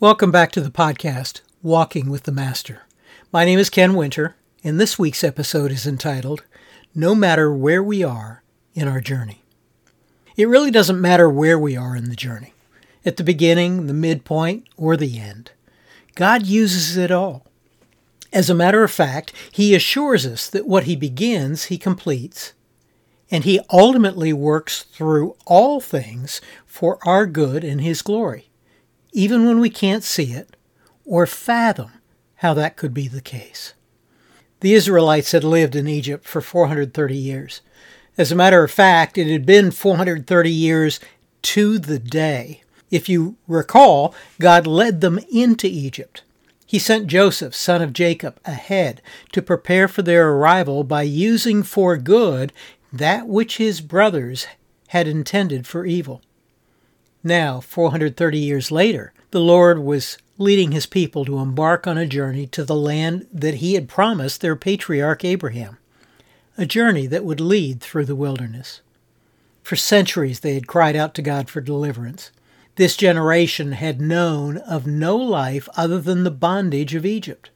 Welcome back to the podcast, Walking with the Master. My name is Ken Winter, and this week's episode is entitled, No Matter Where We Are in Our Journey. It really doesn't matter where we are in the journey, at the beginning, the midpoint, or the end. God uses it all. As a matter of fact, He assures us that what He begins, He completes, and He ultimately works through all things for our good and His glory even when we can't see it or fathom how that could be the case. The Israelites had lived in Egypt for 430 years. As a matter of fact, it had been 430 years to the day. If you recall, God led them into Egypt. He sent Joseph, son of Jacob, ahead to prepare for their arrival by using for good that which his brothers had intended for evil. Now, 430 years later, the Lord was leading his people to embark on a journey to the land that he had promised their patriarch Abraham, a journey that would lead through the wilderness. For centuries they had cried out to God for deliverance. This generation had known of no life other than the bondage of Egypt.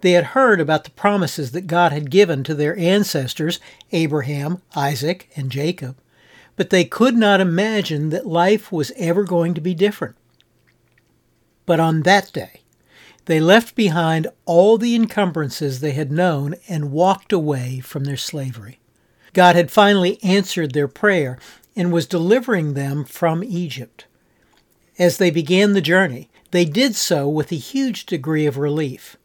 They had heard about the promises that God had given to their ancestors, Abraham, Isaac, and Jacob but they could not imagine that life was ever going to be different. But on that day, they left behind all the encumbrances they had known and walked away from their slavery. God had finally answered their prayer and was delivering them from Egypt. As they began the journey, they did so with a huge degree of relief.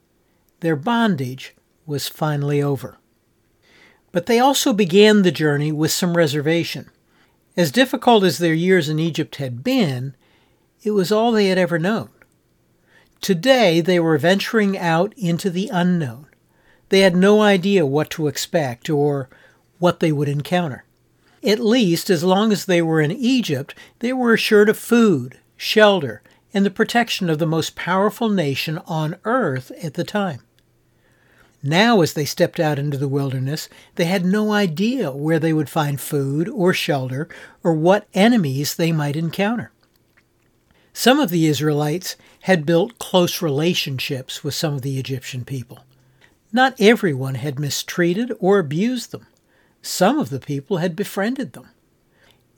Their bondage was finally over. But they also began the journey with some reservation. As difficult as their years in Egypt had been, it was all they had ever known. Today they were venturing out into the unknown. They had no idea what to expect or what they would encounter. At least, as long as they were in Egypt, they were assured of food, shelter, and the protection of the most powerful nation on earth at the time. Now, as they stepped out into the wilderness, they had no idea where they would find food or shelter or what enemies they might encounter. Some of the Israelites had built close relationships with some of the Egyptian people. Not everyone had mistreated or abused them. Some of the people had befriended them.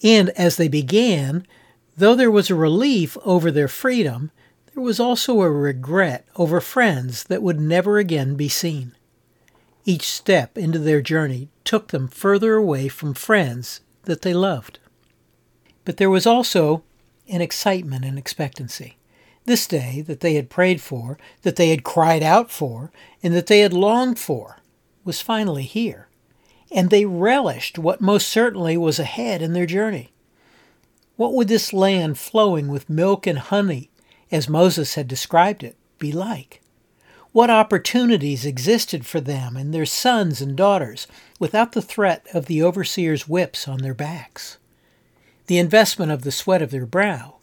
And as they began, though there was a relief over their freedom, there was also a regret over friends that would never again be seen. Each step into their journey took them further away from friends that they loved. But there was also an excitement and expectancy. This day that they had prayed for, that they had cried out for, and that they had longed for was finally here, and they relished what most certainly was ahead in their journey. What would this land flowing with milk and honey as Moses had described it, be like? What opportunities existed for them and their sons and daughters without the threat of the overseer's whips on their backs? The investment of the sweat of their brow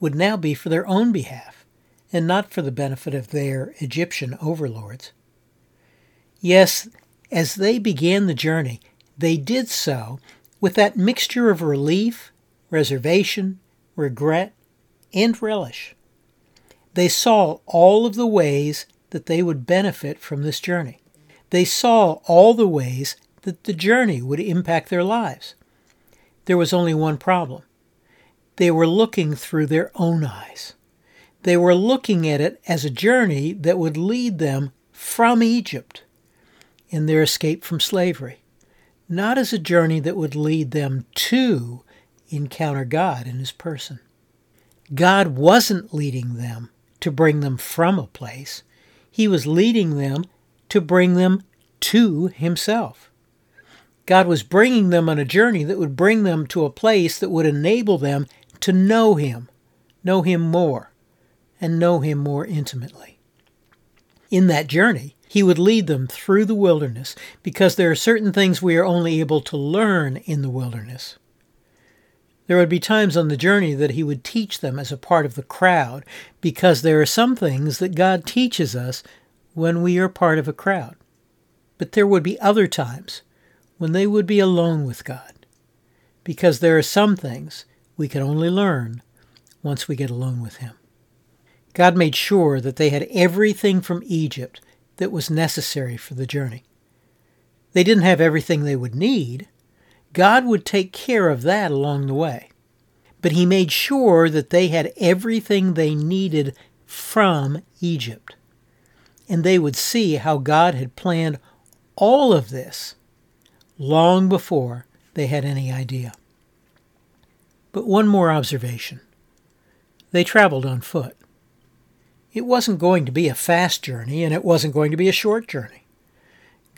would now be for their own behalf and not for the benefit of their Egyptian overlords. Yes, as they began the journey, they did so with that mixture of relief, reservation, regret, and relish they saw all of the ways that they would benefit from this journey. They saw all the ways that the journey would impact their lives. There was only one problem. They were looking through their own eyes. They were looking at it as a journey that would lead them from Egypt in their escape from slavery, not as a journey that would lead them to encounter God in His person. God wasn't leading them to bring them from a place. He was leading them to bring them to Himself. God was bringing them on a journey that would bring them to a place that would enable them to know Him, know Him more, and know Him more intimately. In that journey, He would lead them through the wilderness because there are certain things we are only able to learn in the wilderness. There would be times on the journey that he would teach them as a part of the crowd, because there are some things that God teaches us when we are part of a crowd. But there would be other times when they would be alone with God, because there are some things we can only learn once we get alone with Him. God made sure that they had everything from Egypt that was necessary for the journey. They didn't have everything they would need. God would take care of that along the way. But he made sure that they had everything they needed from Egypt. And they would see how God had planned all of this long before they had any idea. But one more observation. They traveled on foot. It wasn't going to be a fast journey, and it wasn't going to be a short journey.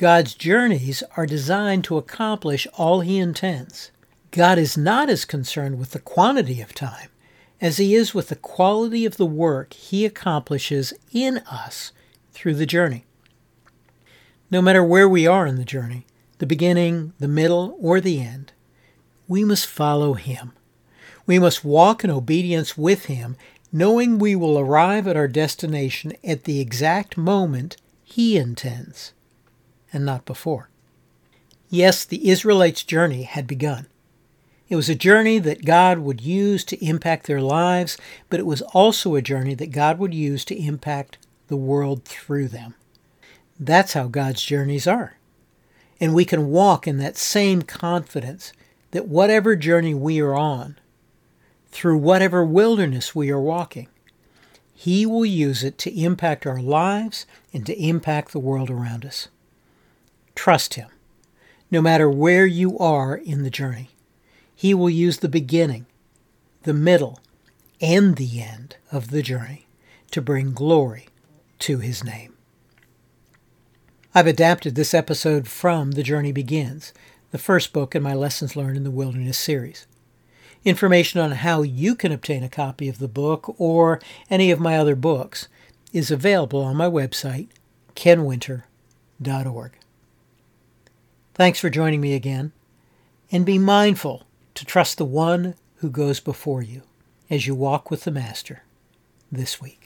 God's journeys are designed to accomplish all He intends. God is not as concerned with the quantity of time as He is with the quality of the work He accomplishes in us through the journey. No matter where we are in the journey, the beginning, the middle, or the end, we must follow Him. We must walk in obedience with Him, knowing we will arrive at our destination at the exact moment He intends, and not before. Yes, the Israelites' journey had begun. It was a journey that God would use to impact their lives, but it was also a journey that God would use to impact the world through them. That's how God's journeys are. And we can walk in that same confidence that whatever journey we are on, through whatever wilderness we are walking. He will use it to impact our lives and to impact the world around us. Trust Him, no matter where you are in the journey. He will use the beginning, the middle, and the end of the journey to bring glory to His name. I've adapted this episode from The Journey Begins, the first book in my Lessons Learned in the Wilderness series. Information on how you can obtain a copy of the book or any of my other books is available on my website, kenwinter.org. Thanks for joining me again, and be mindful to trust the one who goes before you as you walk with the Master this week.